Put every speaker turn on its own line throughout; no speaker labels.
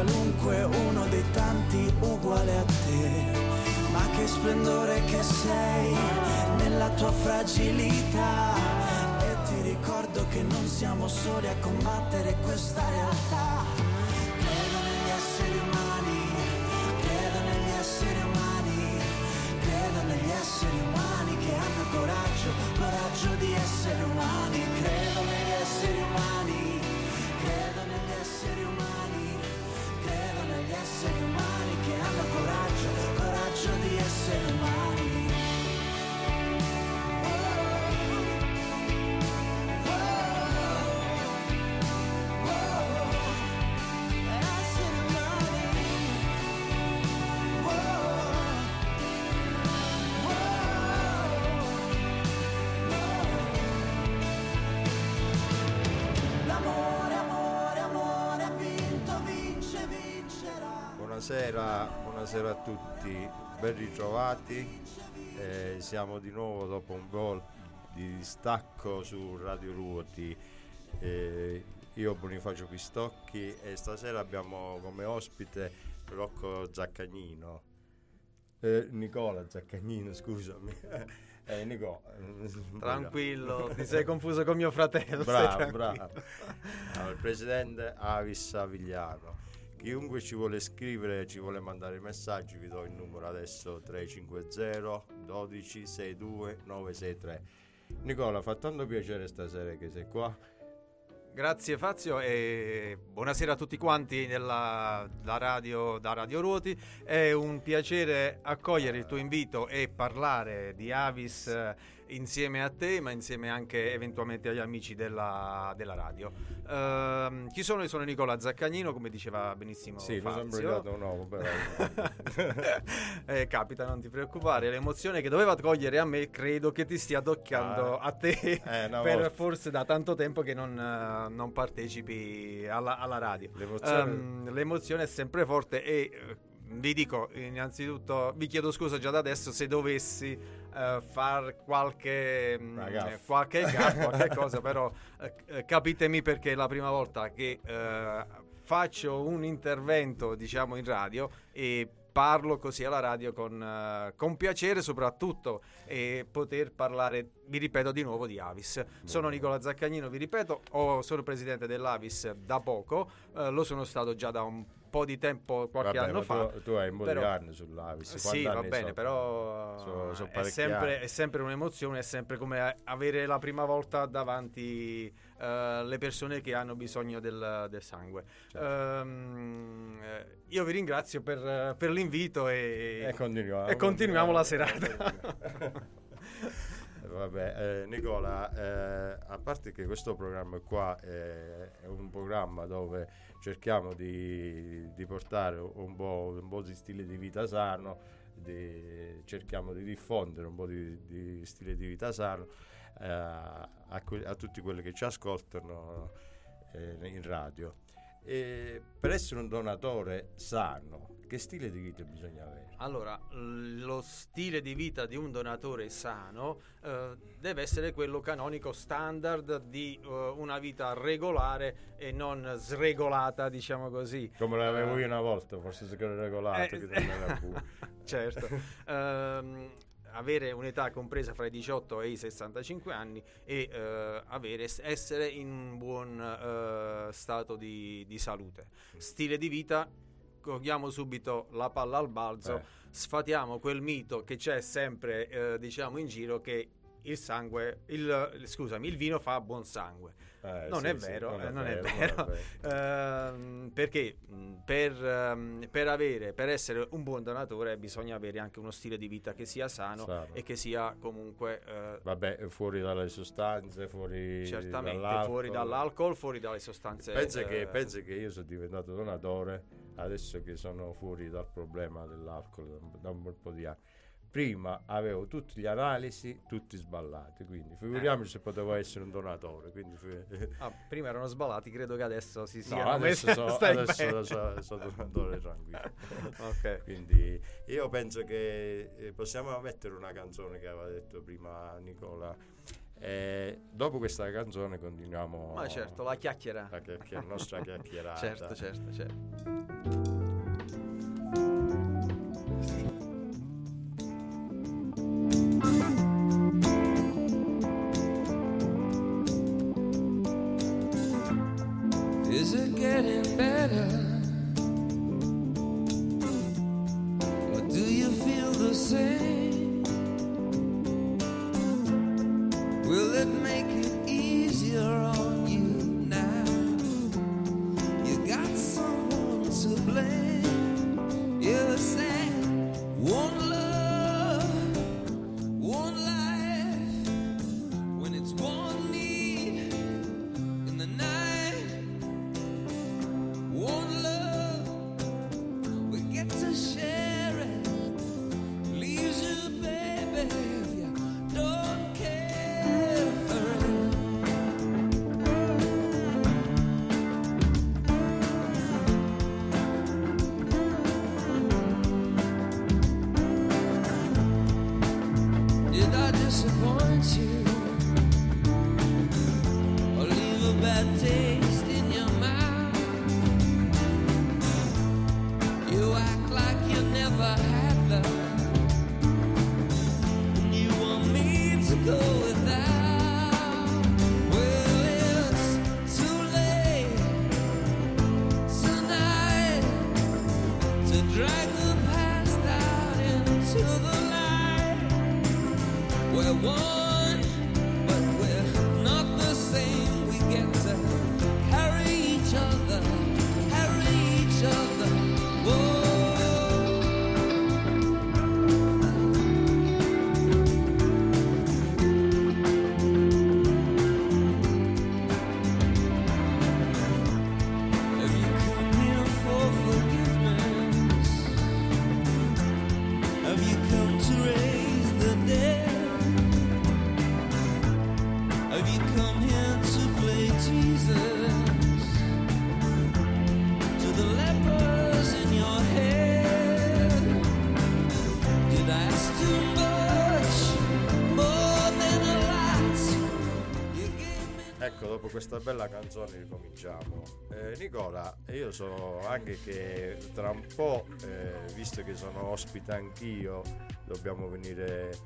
Qualunque, uno dei tanti uguale a te. Ma che splendore che sei nella tua fragilità. E ti ricordo che non siamo soli a combattere questa realtà.
Buonasera, a tutti, ben ritrovati. Eh, siamo di nuovo dopo un gol di distacco su Radio Ruoti. Eh, io Bonifacio Pistocchi e stasera abbiamo come ospite Rocco Zaccagnino. Eh, Nicola Zaccagnino, scusami. Eh, Nico,
Tranquillo, ti sei confuso con mio fratello.
Bravo, bravo. Allora, il presidente Avis Savigliano. Chiunque ci vuole scrivere, ci vuole mandare messaggi, vi do il numero adesso 350 12 62 963. Nicola, fa tanto piacere stasera che sei qua.
Grazie Fazio e buonasera a tutti quanti nella, da, radio, da Radio Ruoti. È un piacere accogliere il tuo invito e parlare di Avis insieme a te, ma insieme anche eventualmente agli amici della, della radio. Ehm, chi sono? Io sono Nicola Zaccagnino, come diceva benissimo
Sì,
Fazio.
sembra uomo, però.
Eh, capita, non ti preoccupare. L'emozione che doveva togliere a me credo che ti stia toccando
Ah.
a te
Eh, una
per forse da tanto tempo che non, eh, non partecipi alla, alla radio.
L'emozione-
Ehm, l'emozione è sempre forte e eh, vi dico innanzitutto, vi chiedo scusa già da adesso se dovessi eh, far qualche, mm,
Una gaffe.
qualche, gaff, qualche cosa, però eh, eh, capitemi perché è la prima volta che eh, faccio un intervento diciamo in radio e parlo così alla radio con, eh, con piacere soprattutto e poter parlare, vi ripeto di nuovo, di Avis. Sono Nicola Zaccagnino, vi ripeto, ho- sono presidente dell'Avis da poco, eh, lo sono stato già da un po' di tempo, qualche
Vabbè,
anno fa.
Tu, tu hai un po' di
però-
anni sull'Avis.
Sì, va bene,
sono?
però
Sono- sono
è, sempre, è sempre un'emozione, è sempre come avere la prima volta davanti eh, le persone che hanno bisogno del, del sangue.
Certo.
Eh, io vi ringrazio per, per l'invito e,
E continuiamo.
e continuiamo la
continuiamo.
serata.
Vabbè, eh, Nicola, eh, a parte che questo programma qua eh, è un programma dove cerchiamo di, di portare un po', un po' di stile di vita sano, di- cerchiamo di diffondere un po' di, di stile di vita sano eh, a, que- a tutti quelli che ci ascoltano eh, in radio. E per essere un donatore sano, che stile di vita bisogna avere?
Allora, lo stile di vita di un donatore sano eh, deve essere quello canonico standard di eh, una vita regolare e non sregolata, diciamo così.
Come l'avevo
Eh,
io una volta, forse se ero regolato,
Eh, certo. Ehm, avere un'età compresa fra i 18 e i 65 anni e eh, avere, essere in un buon eh, stato di, di salute. Stile di vita cogliamo subito la palla al balzo,
Eh.
sfatiamo quel mito che c'è sempre, eh, diciamo, in giro che il sangue, il, scusami, il vino fa buon sangue.
Eh,
non,
sì,
è
sì,
vero,
non
eh,
è
non è
vero,
vero. Ehm, perché mh, per, ehm, per avere, per essere un buon donatore bisogna avere anche uno stile di vita che sia sano
Sano.
e che sia comunque eh,
Vabbè, fuori dalle sostanze, fuori
certamente
dall'alcol.
fuori dall'alcol, fuori dalle sostanze.
Pensa, che,
eh,
pensa che io sono diventato donatore adesso che sono fuori dal problema dell'alcol da, un- da un bel po' di anni. Prima avevo tutte le analisi, tutti sballati, quindi figuriamoci se potevo essere un donatore. Quindi
ah, prima erano sballati, credo che adesso si
No,
siano
adesso
messi-
so- so- sono donatore tranquillo.
Ok.
Quindi io penso che eh, possiamo mettere una canzone che aveva detto prima Nicola. E dopo questa canzone continuiamo
Ma certo, la chiacchiera.
la chiacchier- nostra chiacchierata.
Certo, certo, certo.
Better?
Ecco, dopo questa bella canzone ricominciamo. Eh, Nicola, io so anche che tra un po', eh, visto che sono ospite anch'io, dobbiamo venire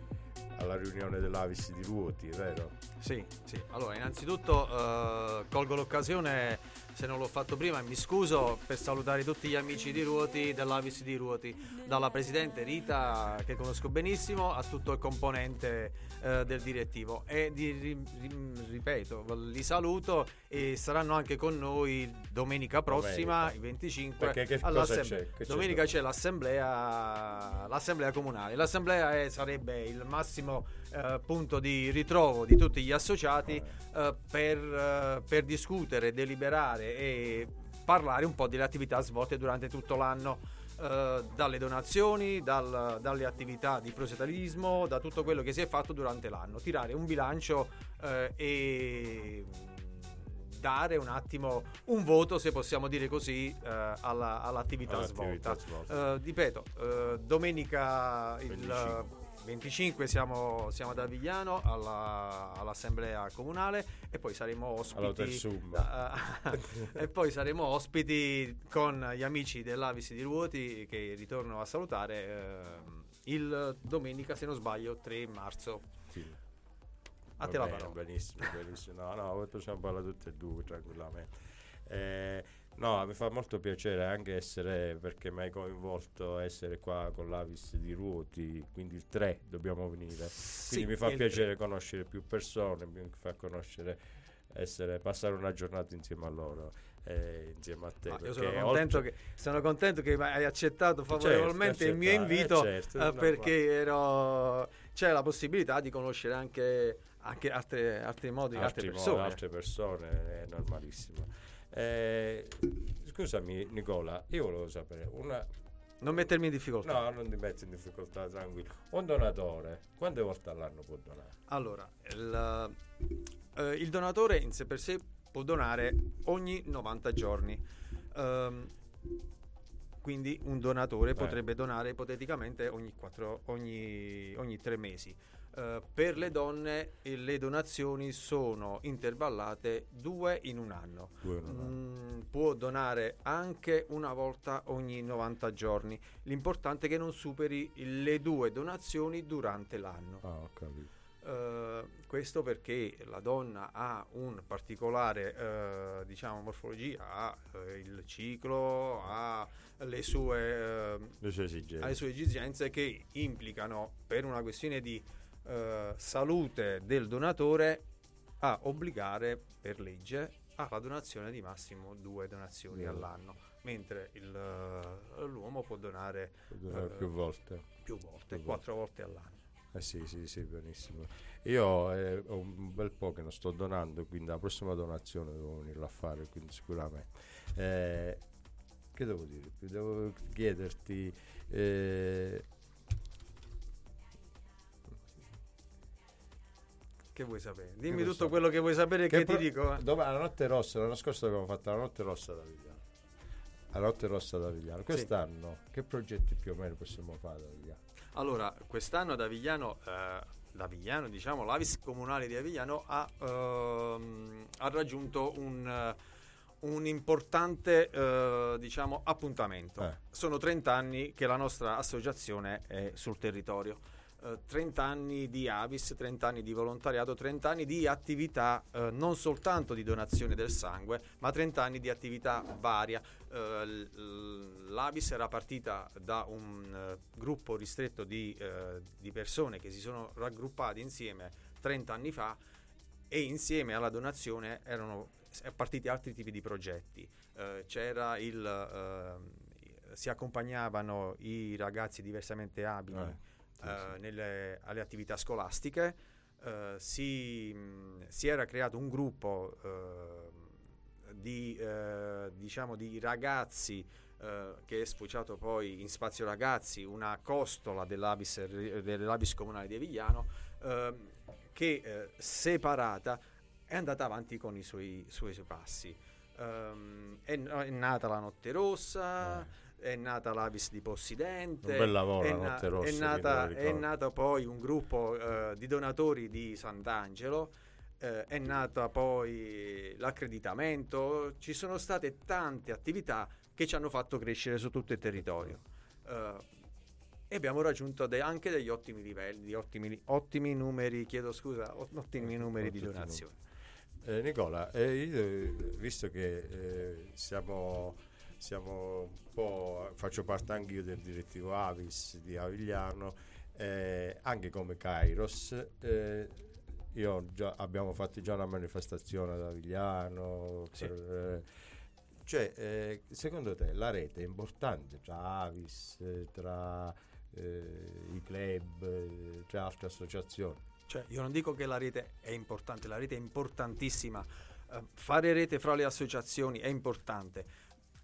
alla riunione dell'Avis di Ruoti, vero?
Sì, sì. Allora, innanzitutto eh, colgo l'occasione, se non l'ho fatto prima, mi scuso per salutare tutti gli amici di Ruoti, dell'Avis di Ruoti, dalla presidente Rita, che conosco benissimo, a tutto il componente eh, del direttivo. E di- ri- ri- ripeto, li saluto e saranno anche con noi domenica prossima,
Domenica.
il 25.
Perché che cosa
all'assemblea.
c'è?
Domenica c'è l'assemblea, l'assemblea comunale. L'assemblea è- sarebbe il massimo eh, punto di ritrovo di tutti gli associati eh, per, eh, per discutere, deliberare e parlare un po' delle attività svolte durante tutto l'anno. eh, dalle donazioni, dal- dalle attività di proselitarismo, da tutto quello che si è fatto durante l'anno, tirare un bilancio eh, e dare un attimo un voto, se possiamo dire così, eh, alla- all'attività,
All'attività
svolta.
svolta.
Ripeto, domenica il
25.
25 siamo, siamo ad Avigliano alla- all'assemblea comunale e poi saremo ospiti eh, e poi saremo ospiti con gli amici dell'Avis di Ruoti che ritorno a salutare ehm, il domenica se non sbaglio 3 marzo
Sì.
a te la parola
Benissimo, benissimo. No, no, possiamo parlare tutte e due tranquillamente. Eh, no, mi fa molto piacere anche essere, perché mi hai coinvolto, essere qua con l'Avis di Ruoti, quindi il 3 dobbiamo venire. Quindi mi fa piacere conoscere più persone, mi fa conoscere, essere, passare una giornata insieme a loro, eh, insieme a te.
Sono contento, che, sono contento che hai accettato favorevolmente
Certo,
il mio
accettato,
invito
eh, certo,
eh, perché ero, c'è la possibilità di conoscere anche, anche altre, altri modi, altre
altri mo-
persone.
altre persone, è normalissimo. Eh, scusami Nicola, io volevo sapere, una,
Non mettermi in difficoltà.
no non ti metti in difficoltà tranquillo, un donatore quante volte all'anno può donare?
Allora, il, eh, il donatore in sé per sé può donare ogni 90 giorni. Ehm, quindi un donatore potrebbe donare ipoteticamente ogni, quattro, ogni, ogni tre mesi. Eh, per le donne eh, le donazioni sono intervallate due in un anno.
In un anno.
Mm, può donare anche una volta ogni 90 giorni. L'importante è che non superi le due donazioni durante l'anno.
Ah, ho capito.
Eh, questo perché la donna ha un particolare eh, diciamo morfologia, ha eh, il ciclo, ha le sue,
Le sue esigenze.
ha le sue esigenze che implicano per una questione di eh, salute del donatore a obbligare per legge alla donazione di massimo due donazioni
Due.
all'anno, mentre il, eh, l'uomo può donare
Può donare
eh,
più volte.
più volte,
Più
quattro volte all'anno.
Eh sì, sì, sì, benissimo. Io eh, ho un bel po' che non sto donando, quindi la prossima donazione devo venirla a fare, quindi sicuramente. Eh, che devo dire? Devo chiederti... eh,
Che vuoi sapere? Dimmi tutto
sapere?
quello che vuoi sapere che,
pro-
ti dico. eh.
Dove, la notte rossa, l'anno scorso abbiamo fatto la notte rossa da Vigliano. La notte rossa da Vigliano. Quest'anno che progetti più o meno possiamo fare da Vigliano?
Allora, quest'anno da Avigliano, eh, da Avigliano, diciamo, l'Avis comunale di Avigliano ha, ehm, ha raggiunto un, un importante eh, diciamo, appuntamento.
Eh.
Sono 30 anni che la nostra associazione è sul territorio. Eh, 30 anni di Avis, 30 anni di volontariato, 30 anni di attività eh, non soltanto di donazione del sangue, ma 30 anni di attività varia. Eh, L'Avis era partita da un eh, gruppo ristretto di, eh, di persone che si sono raggruppate insieme 30 anni fa e insieme alla donazione erano partiti altri tipi di progetti. Eh, c'era il, eh, si accompagnavano i ragazzi diversamente abili
Eh, sì,
eh,
sì.
nelle- alle attività scolastiche. eh, si, si era creato un gruppo eh, di, eh, diciamo di ragazzi eh, che è sfociato poi in Spazio Ragazzi, una costola dell'Abis, dell'Abis comunale di Avigliano, ehm, che eh, separata è andata avanti con i suoi, suoi, suoi passi. Ehm, è, è nata la Notte Rossa, è nata l'Avis di Possidente.
Un bel lavoro,
è,
la Notte Rossa,
è nata, è nato poi un gruppo eh, di donatori di Sant'Angelo. eh, è nata poi l'accreditamento, ci sono state tante attività che ci hanno fatto crescere su tutto il territorio. Eh, e abbiamo raggiunto de- anche degli ottimi livelli, ottimi, ottimi numeri, chiedo scusa, ot- ottimi numeri di donazioni.
Eh, Nicola, eh, io, eh, visto che siamo, siamo un po', faccio parte anche io del direttivo Avis di Avigliano, eh, anche come Kairos, eh, io già, abbiamo fatto già una manifestazione ad Avigliano.
Sì.
per, eh, cioè, eh, secondo te la rete è importante tra Avis, tra eh, i club, tra altre associazioni?
Cioè, io non dico che la rete è importante, la rete è importantissima. Eh, fare rete fra le associazioni è importante.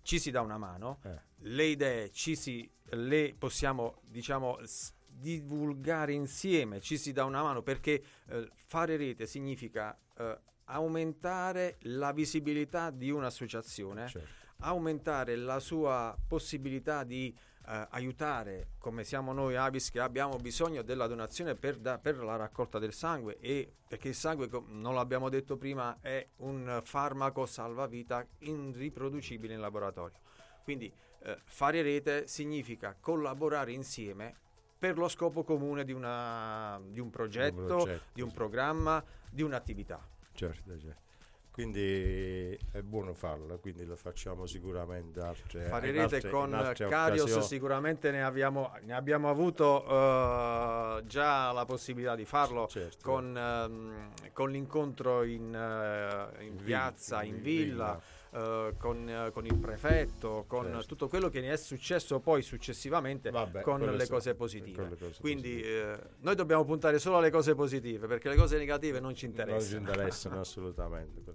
Ci si dà una mano,
Eh,
le idee ci si, le possiamo, diciamo, divulgare insieme, ci si dà una mano perché eh, fare rete significa eh, aumentare la visibilità di un'associazione
certo.
aumentare la sua possibilità di eh, aiutare, come siamo noi Avis che abbiamo bisogno della donazione per, da- per la raccolta del sangue e perché il sangue, non l'abbiamo detto prima, è un farmaco salvavita irriproducibile in laboratorio. Quindi eh, fare rete significa collaborare insieme per lo scopo comune di, una- di un progetto,
progetto,
di un
sì.
programma, di un'attività.
Certo, certo.
Quindi è buono farlo, quindi lo facciamo sicuramente altre,
Farerete
altre-
con
altre
Carios
occasioni.
sicuramente ne abbiamo, ne abbiamo avuto eh, già la possibilità di farlo
Certo.
con, ehm, con l'incontro in, eh, in
In
piazza, in
in
villa, eh, con, eh, con il prefetto, con
Certo.
tutto quello che ne è successo poi successivamente
Vabbè,
con le
sì,
cose positive.
le cose
Quindi
positive.
eh, noi dobbiamo puntare solo alle cose positive perché le cose negative non ci
non ci
interessano.
interessano assolutamente.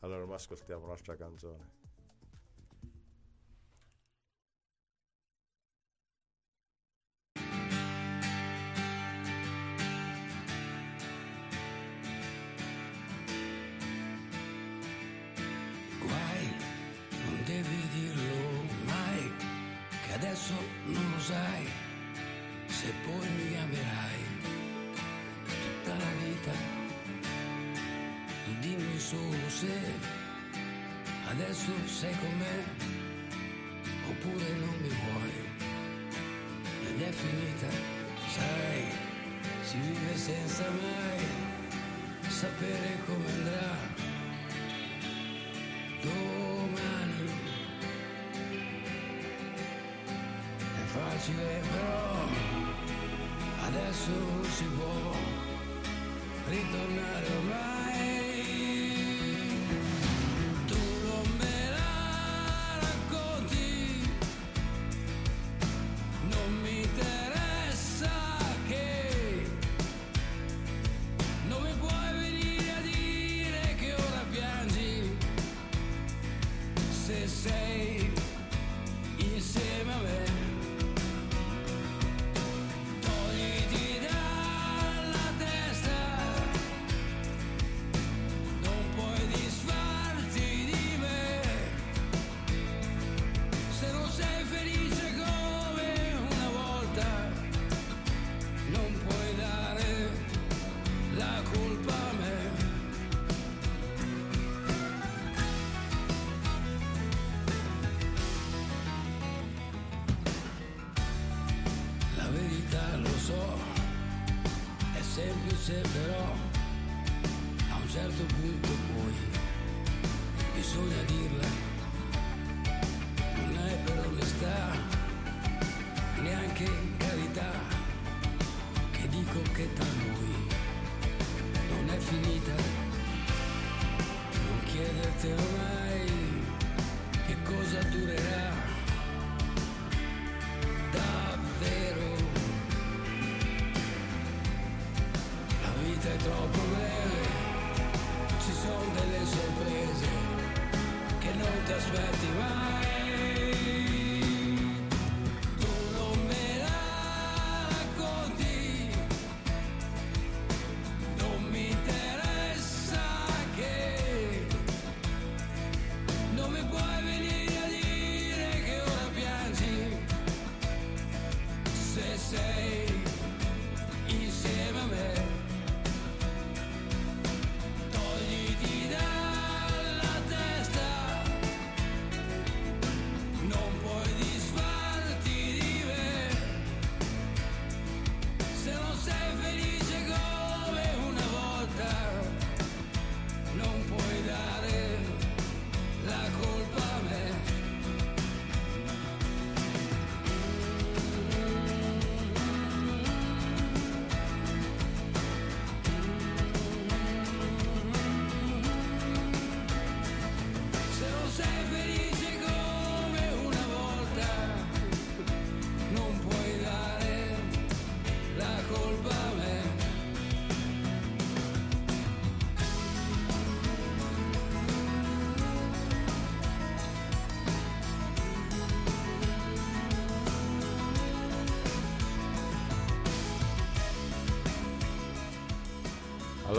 Allora, ma ascoltiamo un'altra canzone.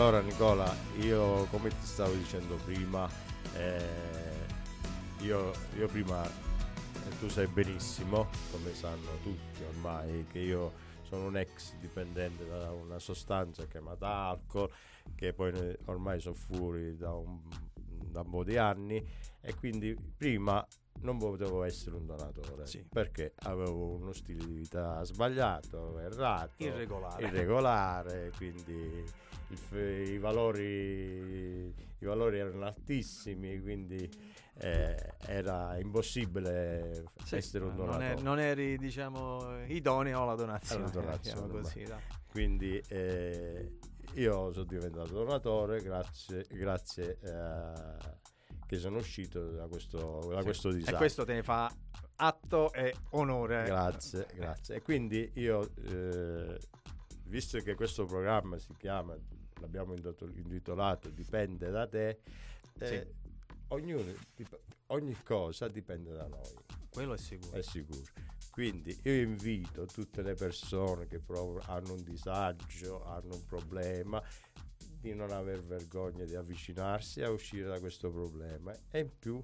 Allora Nicola, io come ti stavo dicendo prima, eh, io, io prima, eh, tu sai benissimo, come sanno tutti ormai, che io sono un ex dipendente da una sostanza chiamata alcol, che poi ormai sono fuori da un,
da un po' di anni e quindi prima non potevo essere un donatore
Sì.
perché avevo uno stile di vita sbagliato, errato,
Irregolare.
irregolare, quindi il i, valori, i valori erano altissimi, quindi eh, era impossibile
Sì,
essere un
non,
donatore.
è- non eri, diciamo, idoneo alla donazione.
Alla donazione,
diciamo così.
Quindi eh, io sono diventato donatore grazie, grazie eh, che sono uscito da questo, da
Sì.
questo
E
disagio.
questo te ne fa atto e onore.
Grazie, grazie. E quindi io, eh, visto che questo programma si chiama, l'abbiamo intitol- intitolato Dipende da te, eh, ognuno, dip- ogni cosa dipende da noi,
Quello è sicuro.
è sicuro. Quindi io invito tutte le persone che provano, hanno un disagio, hanno un problema, di non aver vergogna di avvicinarsi a uscire da questo problema e in più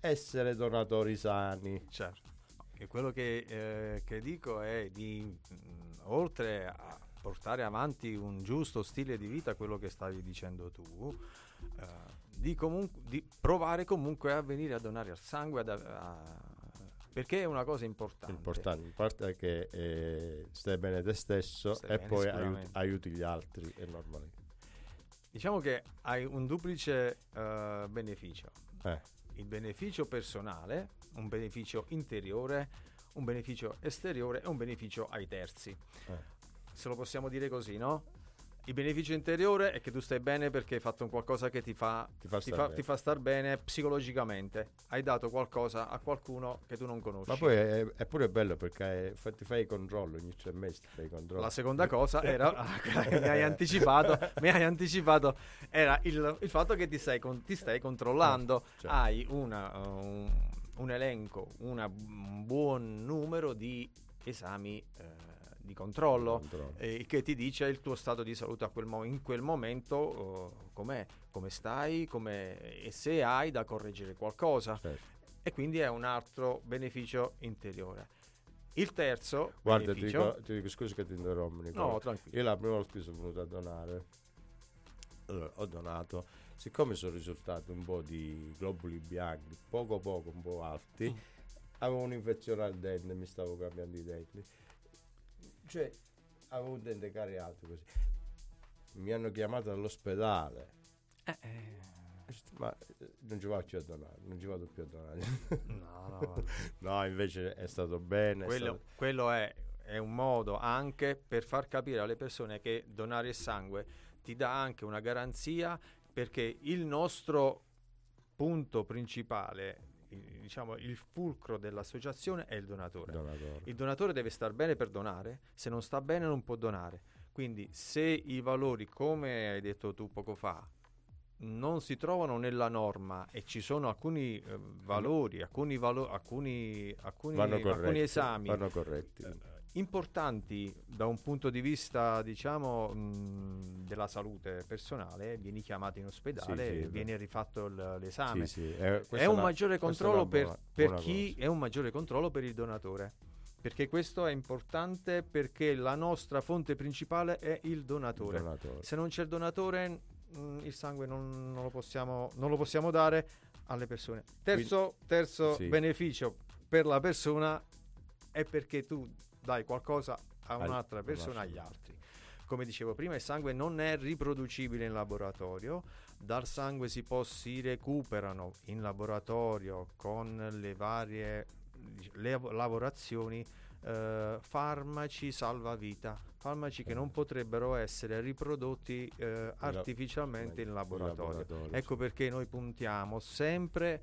essere donatori sani.
Certo. E quello che, eh, che dico è di, mh, oltre a portare avanti un giusto stile di vita, quello che stavi dicendo tu, eh, di, comunque, di provare comunque a venire a donare al sangue, ad- a- perché è una cosa importante.
Importante, in parte che eh, stai bene te stesso
Stai
e
bene,
poi aiuti, aiuti gli altri, è normale.
Diciamo che hai un duplice eh, beneficio.
Eh,
il beneficio personale, un beneficio interiore, un beneficio esteriore e un beneficio ai terzi.
eh.
Se lo possiamo dire così, no? Il beneficio interiore è che tu stai bene perché hai fatto un qualcosa che ti fa,
Ti fa
ti
star
fa-
bene.
ti fa star bene psicologicamente. Hai dato qualcosa a qualcuno che tu non conosci.
Ma poi è, è pure bello perché è- ti fai i controlli ogni tre mesi.
La seconda cosa era mi hai anticipato, mi hai anticipato era il, il fatto che ti stai, con- ti stai controllando,
Certo.
hai una, un, un elenco, una- un buon numero di esami eh, di controllo
Controllo.
eh, che ti dice il tuo stato di salute a quel mo- in quel momento eh, com'è, come stai come, e se hai da correggere qualcosa
Certo.
e quindi è un altro beneficio interiore. Il terzo
Guarda, ti dico, ti dico scusa che ti interrompo, Nicola.
no tranquillo.
Io la prima volta che sono venuto a donare, allora, ho donato, siccome sono risultati un po' di globuli bianchi, poco poco, un po' alti,
Mm.
avevo un'infezione al dente, mi stavo cambiando i denti. Cioè, avevo un dente cariato così. Mi hanno chiamato all'ospedale.
Eh, eh,
Ma eh, non ci vado più a donare, non ci vado più a donare.
no, no,
no, invece è stato bene. è
quello,
stato-
quello è, è un modo anche per far capire alle persone che donare il sangue ti dà anche una garanzia perché il nostro punto principale, diciamo il fulcro dell'associazione è il donatore.
donatore.
Il donatore deve star bene per donare, se non sta bene non può donare. Quindi se i valori, come hai detto tu poco fa, non si trovano nella norma e ci sono alcuni eh, valori, alcuni, valo- alcuni, alcuni, alcuni esami
Vanno corretti.
Importanti da un punto di vista, diciamo, mh, della salute personale, vieni chiamato in ospedale
Sì, sì,
viene rifatto il- l'esame.
Sì, è,
È un
una-
per,
buona-
per
buona
chi è un maggiore controllo per il donatore. Perché questo è importante perché la nostra fonte principale è il donatore.
Il donatore.
Se non c'è il donatore, mh, il sangue non, non lo possiamo, non lo possiamo dare alle persone. Terzo, terzo
sì.
beneficio per la persona è perché tu dai qualcosa a
Al-
un'altra persona agli altri. Come dicevo prima, il sangue non è riproducibile in laboratorio, dal sangue si, può, si recuperano in laboratorio con le varie le lavorazioni eh, farmaci salvavita, farmaci che non potrebbero essere riprodotti eh, artificialmente in laboratorio.
laboratorio,
Ecco perché noi puntiamo sempre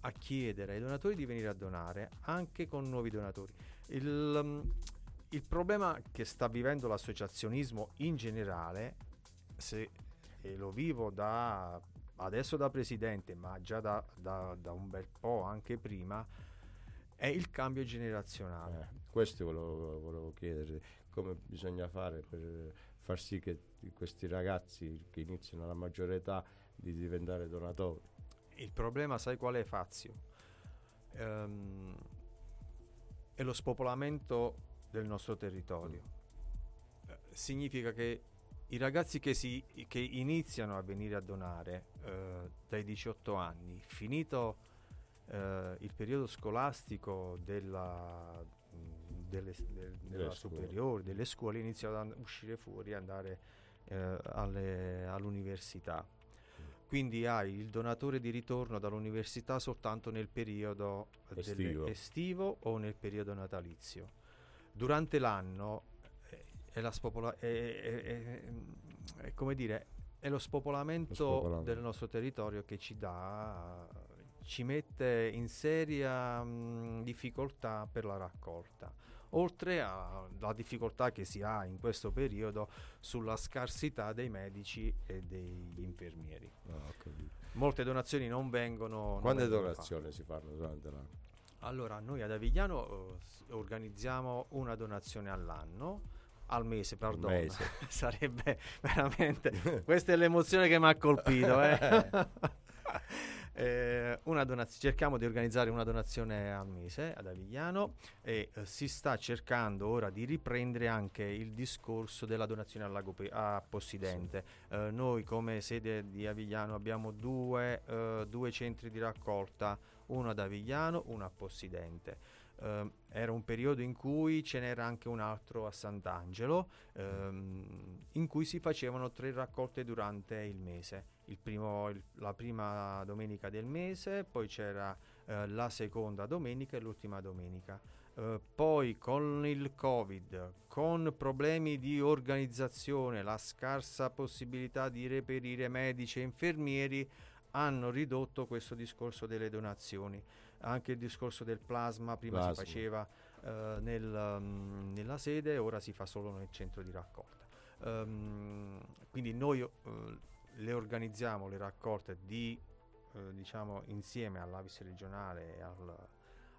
a chiedere ai donatori di venire a donare anche con nuovi donatori. Il, mm, il problema che sta vivendo l'associazionismo in generale, se e lo vivo da adesso da presidente, ma già da, da- da un bel po' anche prima, è il cambio generazionale.
Eh, questo volevo, volevo chiedere, come bisogna fare per far sì che questi ragazzi che iniziano alla maggiore età di diventare donatori.
Il problema, sai qual è, Fazio? Ehm, è lo spopolamento del nostro territorio. Eh, significa che I ragazzi che, si, che iniziano a venire a donare eh, dai 18 anni, finito eh, il periodo scolastico della, mh, delle, del- della superiore, delle scuole, iniziano ad uscire fuori e andare eh, alle- all'università. Quindi hai il donatore di ritorno dall'università soltanto nel periodo
Estivo.
estivo o nel periodo natalizio. Durante l'anno eh, è, la spopola- è- è come dire, è lo spopolamento,
Lo spopolamento.
del nostro territorio che ci dà, ci mette in seria mh, difficoltà per la raccolta. Oltre alla difficoltà che si ha in questo periodo sulla scarsità dei medici e degli infermieri.
Capito.
Molte donazioni non vengono.
Quante donazioni si fanno durante l'anno?
Allora, noi ad Avigliano eh, organizziamo una donazione all'anno. Al mese, perdono.
mese.
Sarebbe veramente. Questa è l'emozione che mi ha colpito. eh. Eh, una donaz- cerchiamo di organizzare una donazione al mese ad Avigliano e eh, si sta cercando ora di riprendere anche il discorso della donazione al lago Pe- a Possidente. Eh, noi come sede di Avigliano abbiamo due, eh, due centri di raccolta, uno ad Avigliano, uno a Possidente. Eh, era un periodo in cui ce n'era anche un altro a Sant'Angelo, ehm, in cui si facevano tre raccolte durante il mese. Il primo- il- la prima domenica del mese, poi c'era eh, la seconda domenica e l'ultima domenica. Eh, poi con il Covid, con problemi di organizzazione, la scarsa possibilità di reperire medici e infermieri, hanno ridotto questo discorso delle donazioni. Anche il discorso del plasma, prima
Plasma.
si faceva eh, nel, mm, nella sede, ora si fa solo nel centro di raccolta. Ehm, quindi noi eh, le organizziamo le raccolte di, eh, diciamo, insieme all'Avis regionale e al,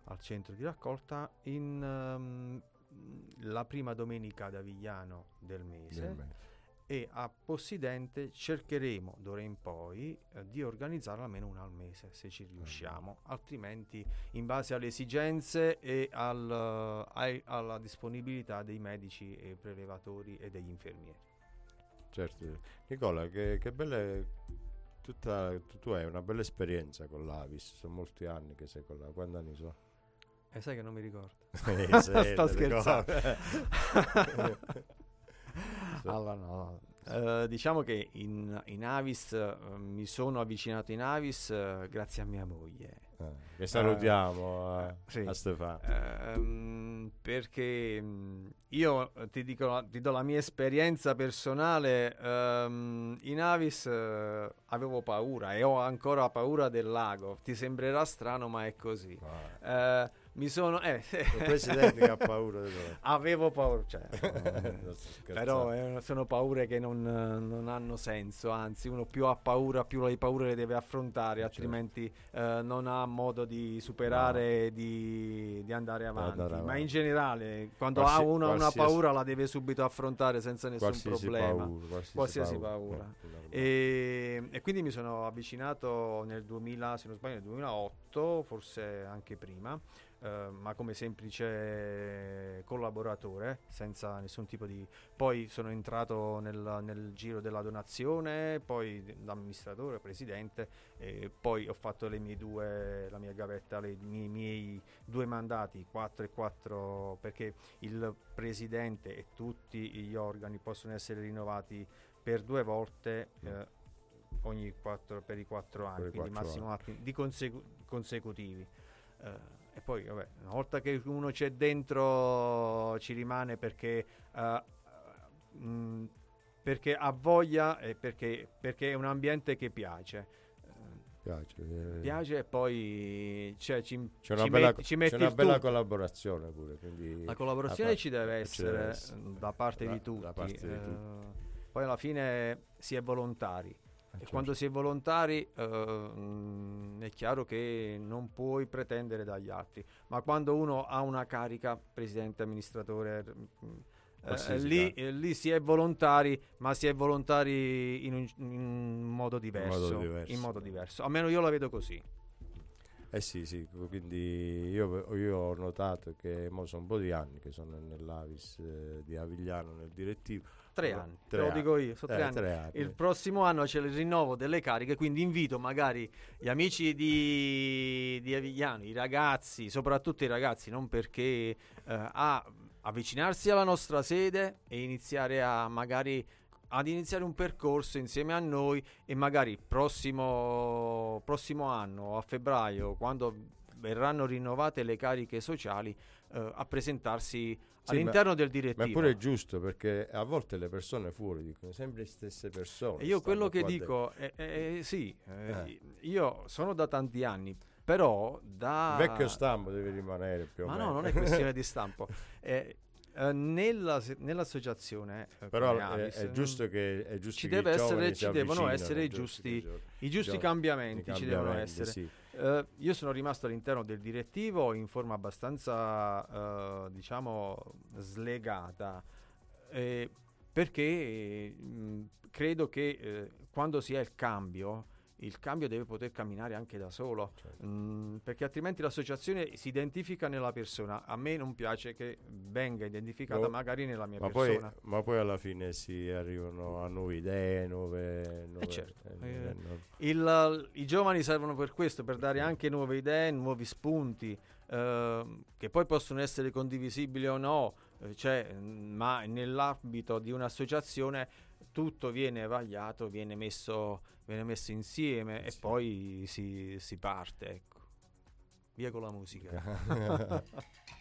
al centro di raccolta in ehm, la prima domenica ad Avigliano del mese
Del mese.
e a Possidente cercheremo d'ora in poi eh, di organizzarla almeno una al mese se ci riusciamo, altrimenti in base alle esigenze e al, eh, ai- alla disponibilità dei medici e prelevatori e degli infermieri.
Certo. Nicola, che, che belle... Tutta, tu, hai una bella esperienza con l'Avis, sono molti anni che sei con la... Quanti anni sono?
E sai che non mi ricordo.
Eh,
Sto scherzando. Allora, no. Eh, diciamo che in, in Avis eh, mi sono avvicinato in Avis eh, grazie a mia moglie.
Che salutiamo a,
sì.
a Stefano.
Ehm, perché mh, io ti dico, ti do la mia esperienza personale. ehm, in Avis avevo paura e ho ancora paura del lago. Ti sembrerà strano, ma è così.
Ah,
mi sono. eh,
il presidente che ha paura
avevo paura, cioè,
scherzando.
però eh, sono paure che non, non hanno senso, anzi uno più ha paura, più le paure le deve affrontare,
Certo.
altrimenti eh, non ha modo di superare e di, di andare avanti.
andare
Ma
avanti.
in generale, quando
Qualsi-
ha uno una paura la deve subito affrontare senza nessun
qualsiasi
problema.
paura, qualsiasi,
Qualsiasi paura.
Eh,
E, e quindi mi sono avvicinato nel 2000, se non sbaglio, nel 2008, forse anche prima, eh, ma come semplice collaboratore, senza nessun tipo di... Poi sono entrato nel, nel giro della donazione, poi l'amministratore, presidente, e poi ho fatto le mie due, la mia gavetta, le- i miei, due mandati, 4 e 4, perché il presidente e tutti gli organi possono essere rinnovati per due volte eh, ogni quattro, per i quattro anni,
Per
quindi massimo atti di consecu- consecutivi. Eh, e poi, vabbè, una volta che uno c'è dentro, ci rimane perché, eh, mh, perché ha voglia e perché, perché è un ambiente che piace.
Piace, eh.
Piace e poi cioè, ci,
C'è una
ci
bella,
metti, ci
c'è una bella collaborazione pure.
La collaborazione ci
par-
deve
ci deve
essere
essere.
eh, da parte
Da-
di tutti.
da parte di
eh,
tutti.
poi alla fine si è volontari.
Eh, certo.
quando si è volontari eh, è chiaro che non puoi pretendere dagli altri, ma quando uno ha una carica, presidente, amministratore, mm, eh, lì, eh, lì si è volontari, ma si è volontari in un, in modo diverso,
diverso.
in modo diverso. Almeno io la vedo così.
Eh sì, sì, quindi io, io ho notato che mo sono un po' di anni che sono nell'Avis eh, di Avigliano, nel direttivo,
tre
No,
anni,
tre
te lo
anni.
dico io, sono tre
Eh,
anni.
tre anni.
Il prossimo anno c'è il rinnovo delle cariche, quindi invito magari gli amici di, di Avigliano, i ragazzi, soprattutto i ragazzi, non perché eh, a avvicinarsi alla nostra sede e iniziare a magari ad iniziare un percorso insieme a noi e magari prossimo, prossimo anno a febbraio quando verranno rinnovate le cariche sociali eh, a presentarsi
Sì,
all'interno del
Ma
direttivo.
è pure giusto perché a volte le persone fuori dicono sempre le stesse persone.
E io quello che dico è, è- sì, eh, io sono da tanti anni, però da...
Il vecchio stampo deve rimanere più o
Ma
meno.
no, non è questione di stampo. Eh, eh, nella, nell'associazione eh,
Però
come
è, giusto che, è giusto
ci
che
deve essere- ci devono essere i
giusti-
i giusti cambiamenti
i
ci devono
cambiamenti,
essere.
sì.
Eh, io sono rimasto all'interno del direttivo in forma abbastanza, eh, diciamo, slegata, eh, perché mh, credo che eh, quando si ha il cambio, il cambio deve poter camminare anche da solo,
Certo.
Mm, perché altrimenti l'associazione si identifica nella persona. A me non piace che venga identificata
No,
magari nella mia
Ma poi,
persona.
ma poi alla fine si arrivano a nuove idee, nuove... nuove
certo,
eh,
eh,
no-
Il- I giovani servono per questo, per dare anche nuove idee, nuovi spunti, ehm, che poi possono essere condivisibili o no, eh, cioè, mm, ma nell'ambito di un'associazione tutto viene vagliato, viene messo, viene messo insieme e
Sì.
poi si, si parte. Ecco. Via con la musica.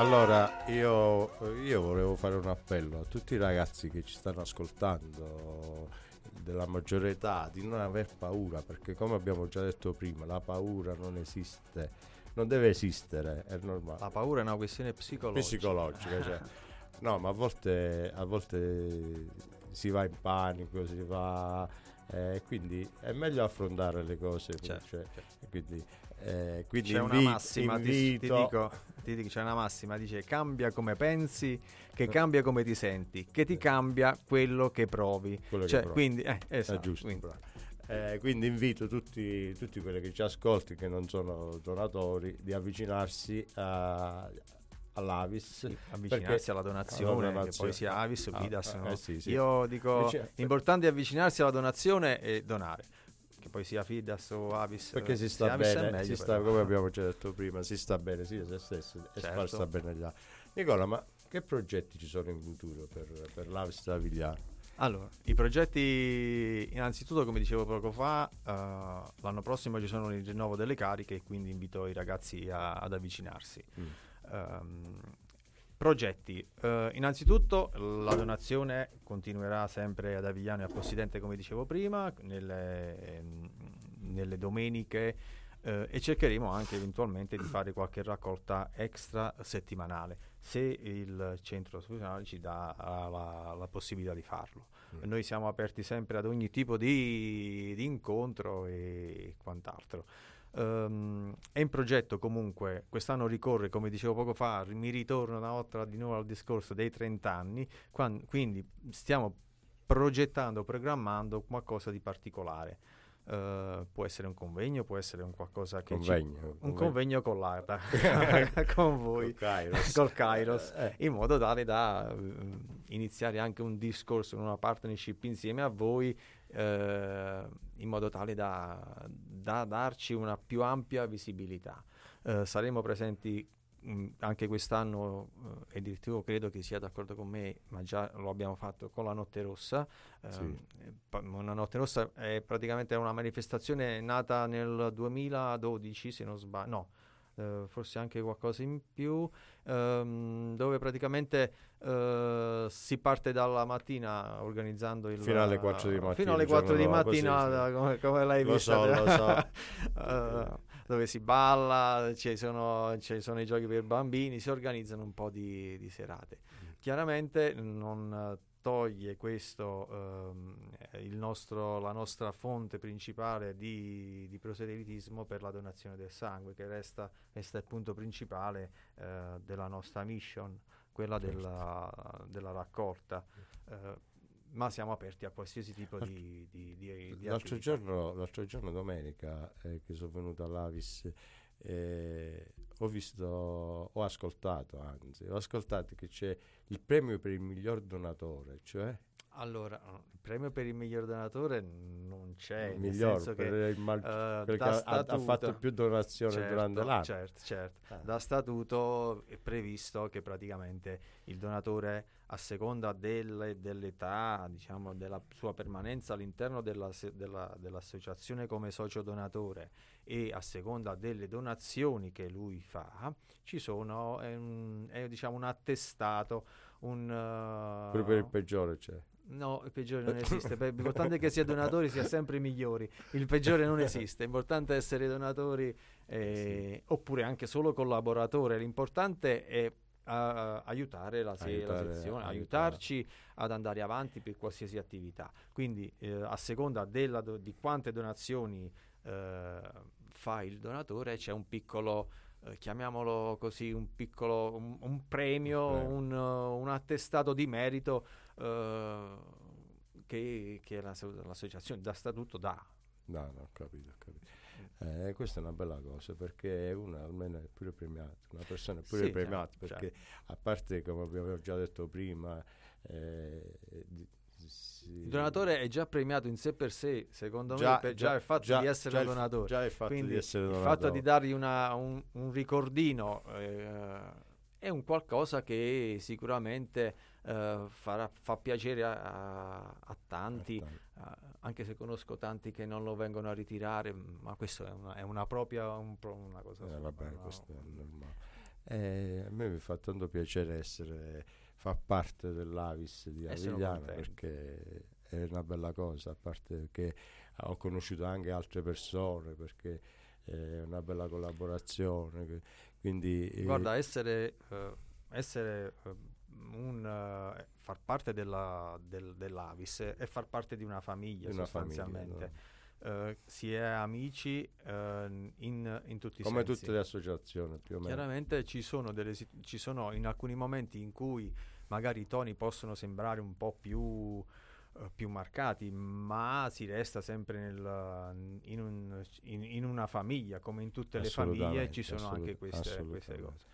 Allora, io, io volevo fare un appello a tutti i ragazzi che ci stanno ascoltando della maggiore età di non aver paura, perché come abbiamo già detto prima, la paura non esiste, non deve esistere, è normale.
La paura è una questione psicologica.
psicologica. Cioè. No, ma a volte, a volte si va in panico, si va... eh, quindi è meglio affrontare le cose.
Certo,
cioè,
certo.
quindi, eh, quindi
C'è una
invi-
massima, ti, ti
invito-
dico, ti dico, c'è una massima, dice cambia come pensi, che cambia come ti senti, che ti cambia quello che provi.
Quello che
Cioè,
provi.
quindi, eh,
È
esatto,
giusto,
quindi-.
Eh, quindi invito tutti, tutti quelli che ci ascolti, che non sono donatori, di avvicinarsi a- all'Avis.
avvicinarsi alla donazione,
alla
che
donazione.
poi sia Avis o Fidas.
ah,
no?
eh sì, sì.
Io dico,
Invece-
l'importante è avvicinarsi alla donazione e donare. Che poi sia Fidas o Avis.
Perché
eh,
si
sia
sta bene,
meglio,
si sta,
però.
come abbiamo già detto prima, si sta bene sia se stesso e
Certo.
sta bene altri. Nicola, ma che progetti ci sono in futuro per, per l'Avis da Vigliano?
Allora, i progetti, innanzitutto, come dicevo poco fa, eh, l'anno prossimo ci sono il rinnovo delle cariche e quindi invito i ragazzi a- ad avvicinarsi.
Mm.
Ehm, progetti, Eh, innanzitutto la donazione continuerà sempre ad Avigliano e a Possidente, come dicevo prima, nelle, ehm, nelle domeniche eh, e cercheremo anche eventualmente di fare qualche raccolta extra settimanale se il centro istituzionale ci dà la, la possibilità di farlo.
Mm.
Noi siamo aperti sempre ad ogni tipo di, di incontro e quant'altro. Ehm, è in progetto comunque, quest'anno ricorre, come dicevo poco fa, mi ritorno una volta di nuovo al discorso dei 30 anni, quan- quindi stiamo progettando, programmando qualcosa di particolare. Eh, può essere un convegno, può essere un qualcosa che ci-
Convegno,
un convegno con l'ARDA, con voi,
Kairos.
col Kairos,
Eh,
in modo tale da eh, iniziare anche un discorso, una partnership insieme a voi, eh, in modo tale da, da darci una più ampia visibilità. Eh, saremo presenti mh, anche quest'anno eh, e direttivo credo che sia d'accordo con me, ma già lo abbiamo fatto con la Notte Rossa. Ehm,
Sì.
una Notte Rossa è praticamente una manifestazione nata nel 2012, se non sbaglio, no, eh, forse anche qualcosa in più, ehm, dove praticamente eh, si parte dalla mattina organizzando il
Fino alle 4 di mattina,
fino alle
il giorno
4 di
dopo, sì,
mattina,
sì.
da- come, come l'hai
Lo
vista
so, lo so.
Eh, dove si balla, ci sono, ci sono i giochi per bambini, si organizzano un po' di, di serate. Chiaramente non eh, toglie questo eh, il nostro, la nostra fonte principale di, di proselitismo per la donazione del sangue, che resta, resta il punto principale eh, della nostra mission, quella
Certo.
della, della raccolta. Eh, ma siamo aperti a qualsiasi tipo di, di, di, di
L'altro
attività.
giorno, l'altro giorno domenica eh, che sono venuto all'Avis eh, ho visto, ho ascoltato anzi, ho ascoltato che c'è il premio per il miglior donatore, cioè
Allora, il premio per il miglior donatore non c'è,
il
nel
miglior
senso
per
che
il mal-
eh,
quello che
da
ha, ha- ha
statuto-
fatto più donazioni
Certo,
durante l'anno.
Certo, certo.
Ah.
Da statuto è previsto che praticamente il donatore, a seconda delle- dell'età, diciamo, della sua permanenza all'interno della della- dell'associazione come socio donatore e a seconda delle donazioni che lui fa, ci sono, è un, è, diciamo, un attestato, un... eh,
Pure per il peggiore c'è.
No, il peggiore non esiste. L'importante è che sia donatori sia sempre i migliori. Il peggiore non esiste. L'importante è essere donatori eh, oppure anche solo collaboratore. L'importante è ah, aiutare la, se- la
Aiutare-
sezione,
aiutare.
aiutarci ad andare avanti per qualsiasi attività. Quindi eh, a seconda do- di quante donazioni eh, fa il donatore c'è un piccolo... eh, chiamiamolo così un piccolo un, un premio,
Un premio.
un, uh, un attestato di merito eh, che, che la- l'associazione da statuto dà.
No, no, ho capito, ho capito. Eh, questa è una bella cosa perché uno almeno è pure premiato, una persona è pure
Sì,
premiata
certo,
perché a parte come abbiamo già detto prima, eh, di- si-
Il donatore è già premiato in sé per sé, secondo
Già-
me, per già,
già-
il fatto
già-
di essere
il-
donatore.
già il fatto
Quindi
di essere
il
donatore.
fatto di dargli una- un, un ricordino eh, è un qualcosa che sicuramente eh, farà, fa piacere a, a- a tanti, a- anche se conosco tanti che non lo vengono a ritirare, ma questo è una, è una propria un pro- una cosa
Eh,
sua,
vabbè,
no?
questo è normale. E a me mi fa tanto piacere essere, far parte dell'Avis di Avigliano perché è una bella cosa, a parte che ho conosciuto anche altre persone perché è una bella collaborazione. Quindi eh,
Guarda, essere, eh, essere eh, un, eh, far parte della, del- dell'Avis è far parte di una famiglia
Di una famiglia,
sostanzialmente. Eh, si è amici eh, in, in tutti i
come
sensi.
tutte le associazioni più o meno.
Chiaramente ci sono, delle, ci sono in alcuni momenti in cui magari i toni possono sembrare un po' più, più marcati, ma si resta sempre nel- in, un- in- in una famiglia, come in tutte le famiglie ci sono anche queste, queste cose.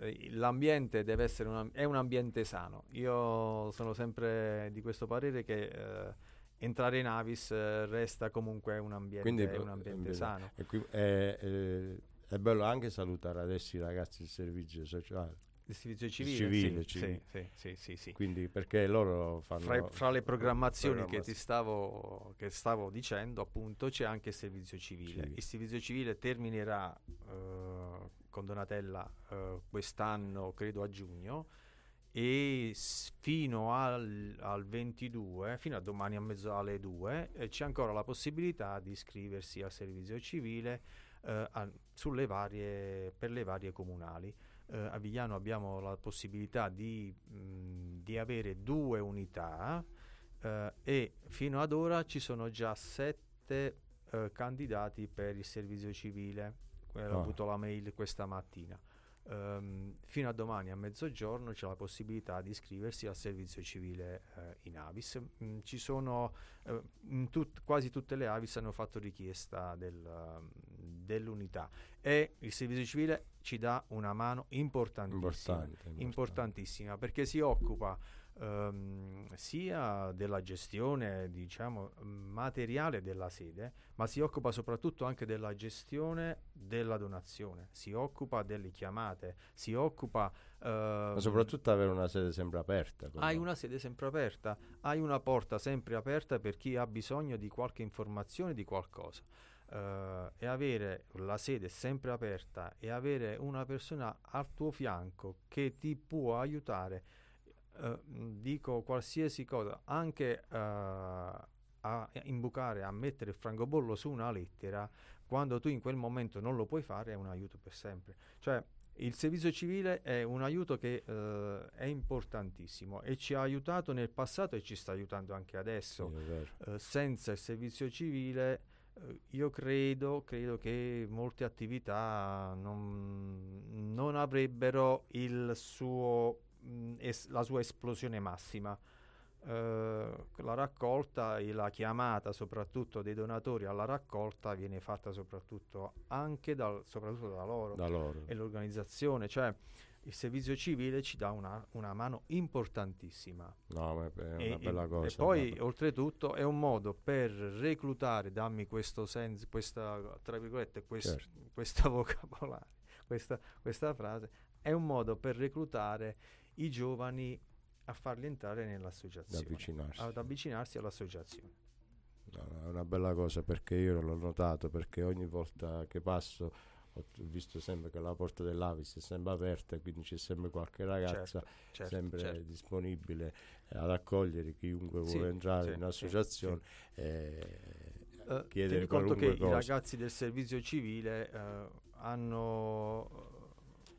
Eh, L'ambiente deve essere un, è un ambiente sano. Io sono sempre di questo parere che eh, entrare in Avis eh, resta comunque un ambiente,
Quindi,
un
eh,
ambiente sano.
Qui- è, è- bello anche salutare adesso i ragazzi del servizio sociale,
Il servizio civile,
Civile,
sì,
civile.
Sì, sì, sì, sì.
quindi perché loro fanno...
Fra, fra le programmazioni che ti stavo, che stavo dicendo, appunto, c'è anche il servizio civile.
Civile.
Il servizio civile terminerà eh, con Donatella eh, quest'anno, credo a giugno, e s- fino al, al 22, fino a domani a mezzo alle 2, eh, c'è ancora la possibilità di iscriversi al servizio civile eh, a- varie, per le varie comunali. Eh, a Vigliano abbiamo la possibilità di, mh, di avere due unità eh, e fino ad ora ci sono già sette candidati per il servizio civile. Eh, Ho
Ah.
avuto la mail questa mattina. Ehm, fino a domani a mezzogiorno c'è la possibilità di iscriversi al servizio civile eh, in Avis. Mm, ci sono eh, tut- quasi tutte le Avis hanno fatto richiesta del, um, dell'unità e il servizio civile ci dà una mano importantissima
Importante, importante.
importantissima perché si occupa ehm, sia della gestione diciamo materiale della sede ma si occupa soprattutto anche della gestione della donazione si occupa delle chiamate si occupa
Ma
ehm,
soprattutto avere una sede sempre aperta. con
hai una sede sempre aperta, hai una porta sempre aperta per chi ha bisogno di qualche informazione di qualcosa. Eh, e avere la sede sempre aperta e avere una persona al tuo fianco che ti può aiutare, eh, dico qualsiasi cosa, anche eh, a imbucare, a mettere il francobollo su una lettera, quando tu in quel momento non lo puoi fare, è un aiuto per sempre. Cioè, il servizio civile è un aiuto che eh, è importantissimo e ci ha aiutato nel passato e ci sta aiutando anche adesso. Eh, senza il servizio civile eh, io credo, credo che molte attività non, non avrebbero il suo, mh, es- la sua esplosione massima. Eh, la raccolta e la chiamata soprattutto dei donatori alla raccolta viene fatta soprattutto anche dal, soprattutto da loro
Da loro.
e l'organizzazione, cioè il servizio civile ci dà una, una mano importantissima.
No,
E,
bella
e-
cosa.
e poi,
una-
oltretutto, è un modo per reclutare, dammi questo senso, questa, tra virgolette, quest-
Certo.
questa vocabolario, questa, questa frase, è un modo per reclutare i giovani a farli entrare nell'associazione,
avvicinarsi.
ad avvicinarsi all'associazione.
No, no, è una bella cosa perché io l'ho notato perché ogni volta che passo ho visto sempre che la porta dell'Avis è sempre aperta quindi c'è sempre qualche ragazza
Certo, certo,
sempre
certo.
disponibile ad accogliere chiunque
Sì,
vuole entrare
sì,
in
sì,
associazione
Eh,
e chiedere
tieni conto che
qualunque
i
cosa.
ragazzi del servizio civile eh, hanno,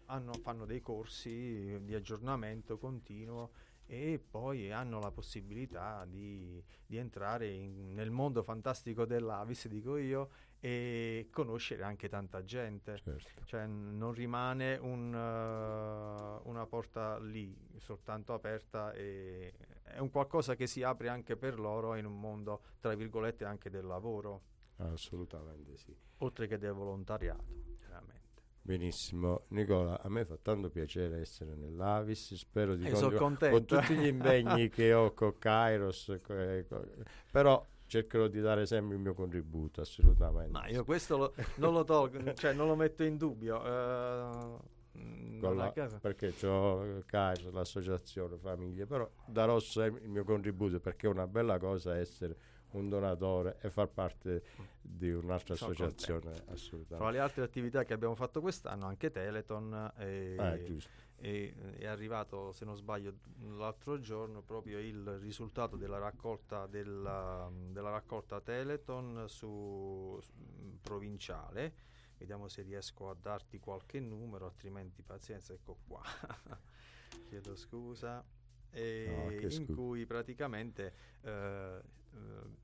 hanno- fanno dei corsi di aggiornamento continuo e poi hanno la possibilità di, di entrare in- nel mondo fantastico dell'Avis, dico io, e conoscere anche tanta gente.
Certo.
Cioè non rimane un, eh, una porta lì soltanto aperta è un qualcosa che si apre anche per loro in un mondo tra virgolette anche del lavoro
assolutamente sì
oltre che del volontariato
benissimo. Nicola a me fa tanto piacere essere nell'Avis. Spero di
Eh,
continuare con tutti gli impegni che ho con Kairos eh, co- però cercherò di dare sempre il mio contributo assolutamente.
Ma io questo lo- non lo tolgo cioè non lo metto in dubbio non
la- perché ho Kairos, l'associazione famiglie però darò sempre il mio contributo perché è una bella cosa essere un donatore e far parte di un'altra
Sono
associazione
Tra
assolutamente.
le altre attività che abbiamo fatto quest'anno, anche Teleton. E,
Ah,
e è arrivato, se non sbaglio, l'altro giorno proprio il risultato della raccolta, della, della raccolta Teleton su, su- provinciale. Vediamo se riesco a darti qualche numero, altrimenti pazienza, ecco qua. Chiedo scusa. E
No,
in cui praticamente eh, eh,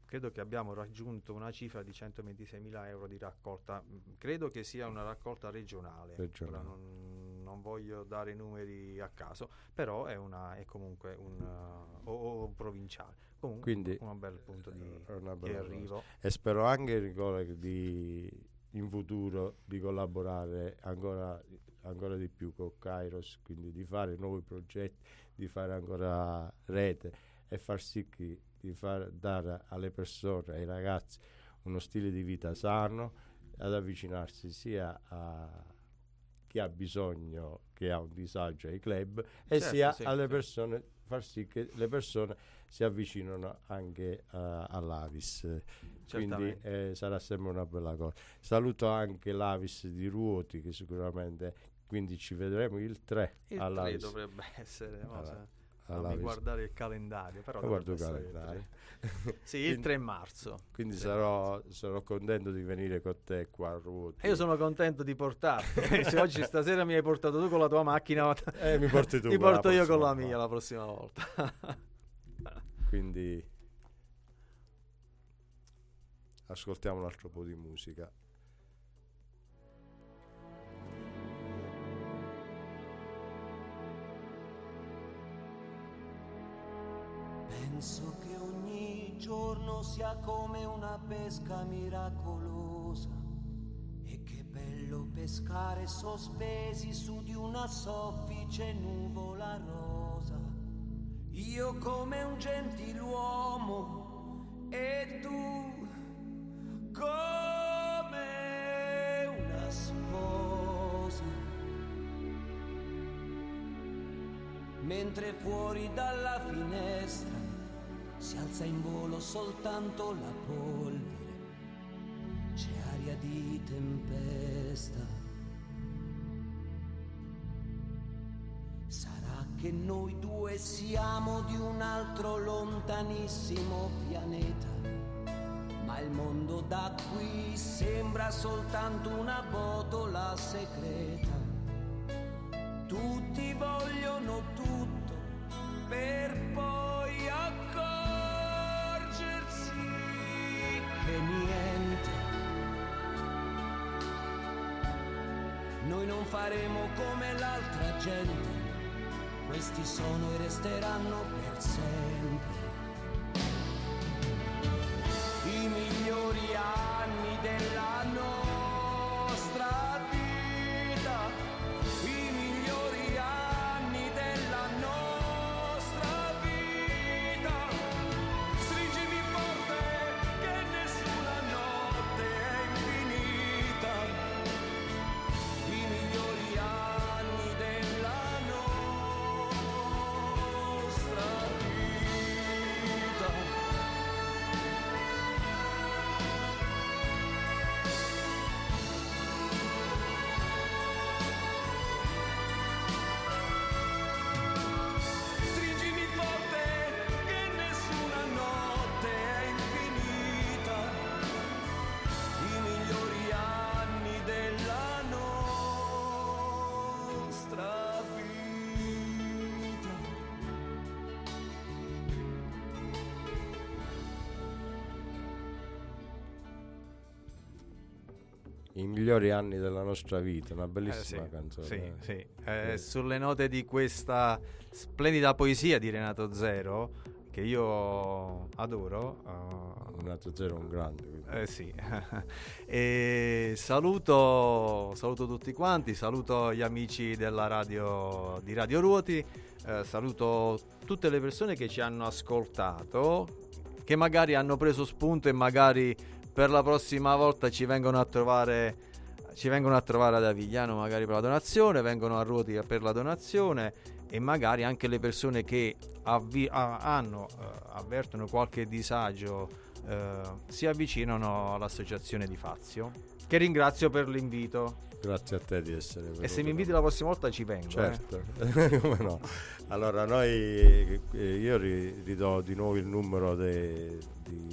credo che abbiamo raggiunto una cifra di 126.000 euro di raccolta. Mm, Credo che sia una raccolta regionale.
Regionale.
Non, non voglio dare numeri a caso, però è, una, è comunque un uh, o, o provinciale. Comunque
Quindi,
un bel punto di,
una
di
cosa.
arrivo.
E spero anche Nicola di, in futuro di collaborare ancora, ancora di più con Kairos, quindi di fare nuovi progetti, di fare ancora rete e far sì che di far dare alle persone, ai ragazzi uno stile di vita sano, ad avvicinarsi sia a chi ha bisogno, che ha un disagio ai club, e
Certo,
sia
sì,
alle persone, far sì che le persone si avvicinano anche eh, all'Avis. Quindi eh, sarà sempre una bella cosa. Saluto anche l'Avis di Ruoti che sicuramente quindi ci vedremo il 3
Il 3
all'Avis.
dovrebbe essere. no,
Alla-
se- fammi
all'Avis.
guardare il calendario. Però
guardo il calendario.
Sì, il
Quindi-
3 marzo.
Quindi sarò, sarò contento di venire con te qua a Ruoti.
E io sono contento di portarti. Se oggi stasera mi hai portato tu con la tua macchina,
Eh, mi porti tu
ti porto io con la mia
volta.
la prossima volta.
Quindi ascoltiamo un altro po' di musica.
Penso che ogni giorno sia come una pesca miracolosa. E che bello pescare sospesi su di una soffice nuvola rosa. Io come un gentiluomo e tu come una sposa. mentre fuori dalla finestra si alza in volo soltanto la polvere, c'è aria di tempesta. Sarà che noi due siamo di un altro lontanissimo pianeta, ma il mondo da qui sembra soltanto una botola segreta. Tutti vogliono tutto per poi che niente. Noi non faremo come l'altra gente, questi sono e resteranno per sempre. I migliori anni della nostra vita,
una
Eh,
bellissima
sì,
canzone.
sì,
eh.
sì. Eh, sulle note di questa splendida poesia di Renato Zero, che io adoro. eh,
Renato Zero è un grande.
Eh sì, e saluto, saluto tutti quanti, saluto gli amici della radio di Radio Ruoti, eh, saluto tutte le persone che ci hanno ascoltato, che magari hanno preso spunto e magari per la prossima volta ci vengono a trovare, ci vengono a trovare ad Avigliano magari per la donazione, vengono a Ruoti per la donazione e magari anche le persone che avvi- hanno, eh, avvertono qualche disagio eh, si avvicinano all'associazione di Fazio, che ringrazio per l'invito.
Grazie a te di essere venuto.
E se mi inviti la prossima volta ci vengo. eh.
Certo, come no. Allora, noi, eh, io ri- ridò di nuovo il numero di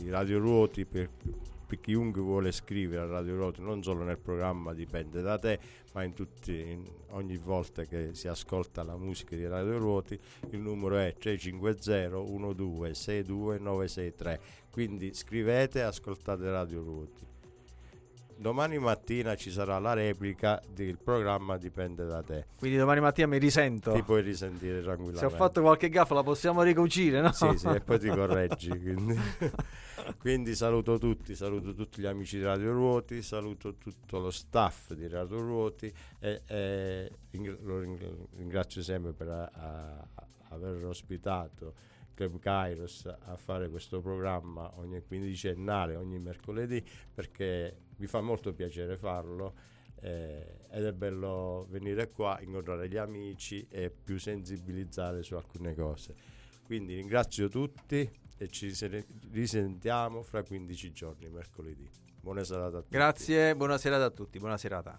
Radio Ruoti per, chiunque vuole scrivere a Radio Ruoti, non solo nel programma Dipende da te, ma in tutti, in- ogni volta che si ascolta la musica di Radio Ruoti, il numero è 350 12 62 963. Quindi scrivete e ascoltate Radio Ruoti. Domani mattina ci sarà la replica del programma Dipende da te.
Quindi domani mattina mi risento.
Ti puoi risentire tranquillamente.
Se ho fatto qualche gaffa la possiamo ricucire, no?
Sì, sì, e poi ti correggi. Quindi. Quindi saluto tutti, saluto tutti gli amici di Radio Ruoti, saluto tutto lo staff di Radio Ruoti e, e ring- lo ring- ringrazio sempre per a- a- aver ospitato Club Kairos a fare questo programma ogni quindicennale, ogni mercoledì, perché mi fa molto piacere farlo eh, ed è bello venire qua, incontrare gli amici e più sensibilizzare su alcune cose. Quindi ringrazio tutti e ci se- risentiamo fra 15 giorni, mercoledì. Buona serata a tutti.
Grazie, buona serata a tutti, buona serata.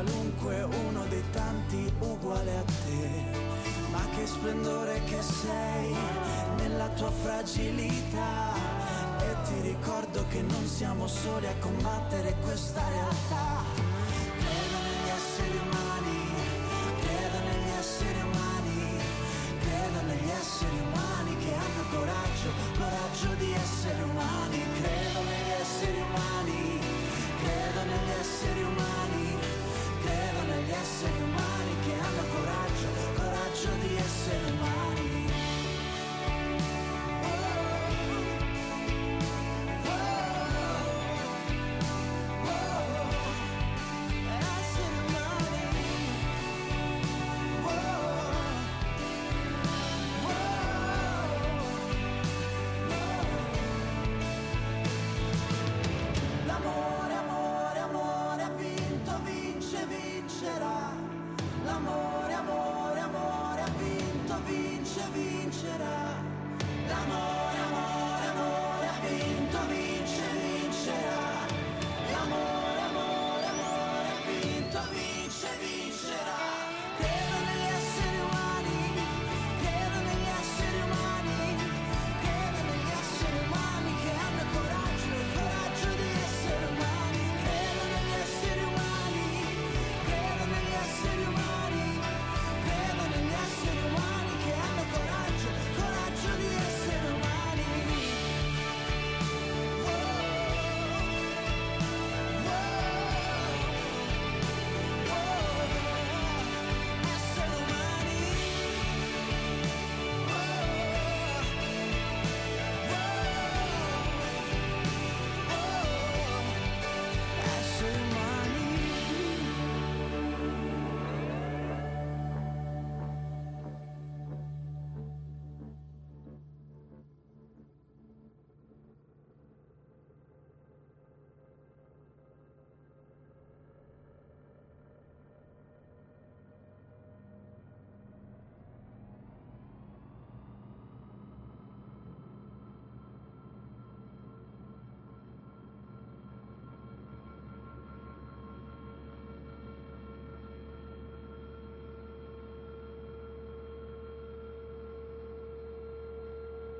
Qualunque, uno dei tanti uguale a te. Ma che splendore che sei nella tua fragilità. E ti ricordo che non siamo soli a combattere questa realtà.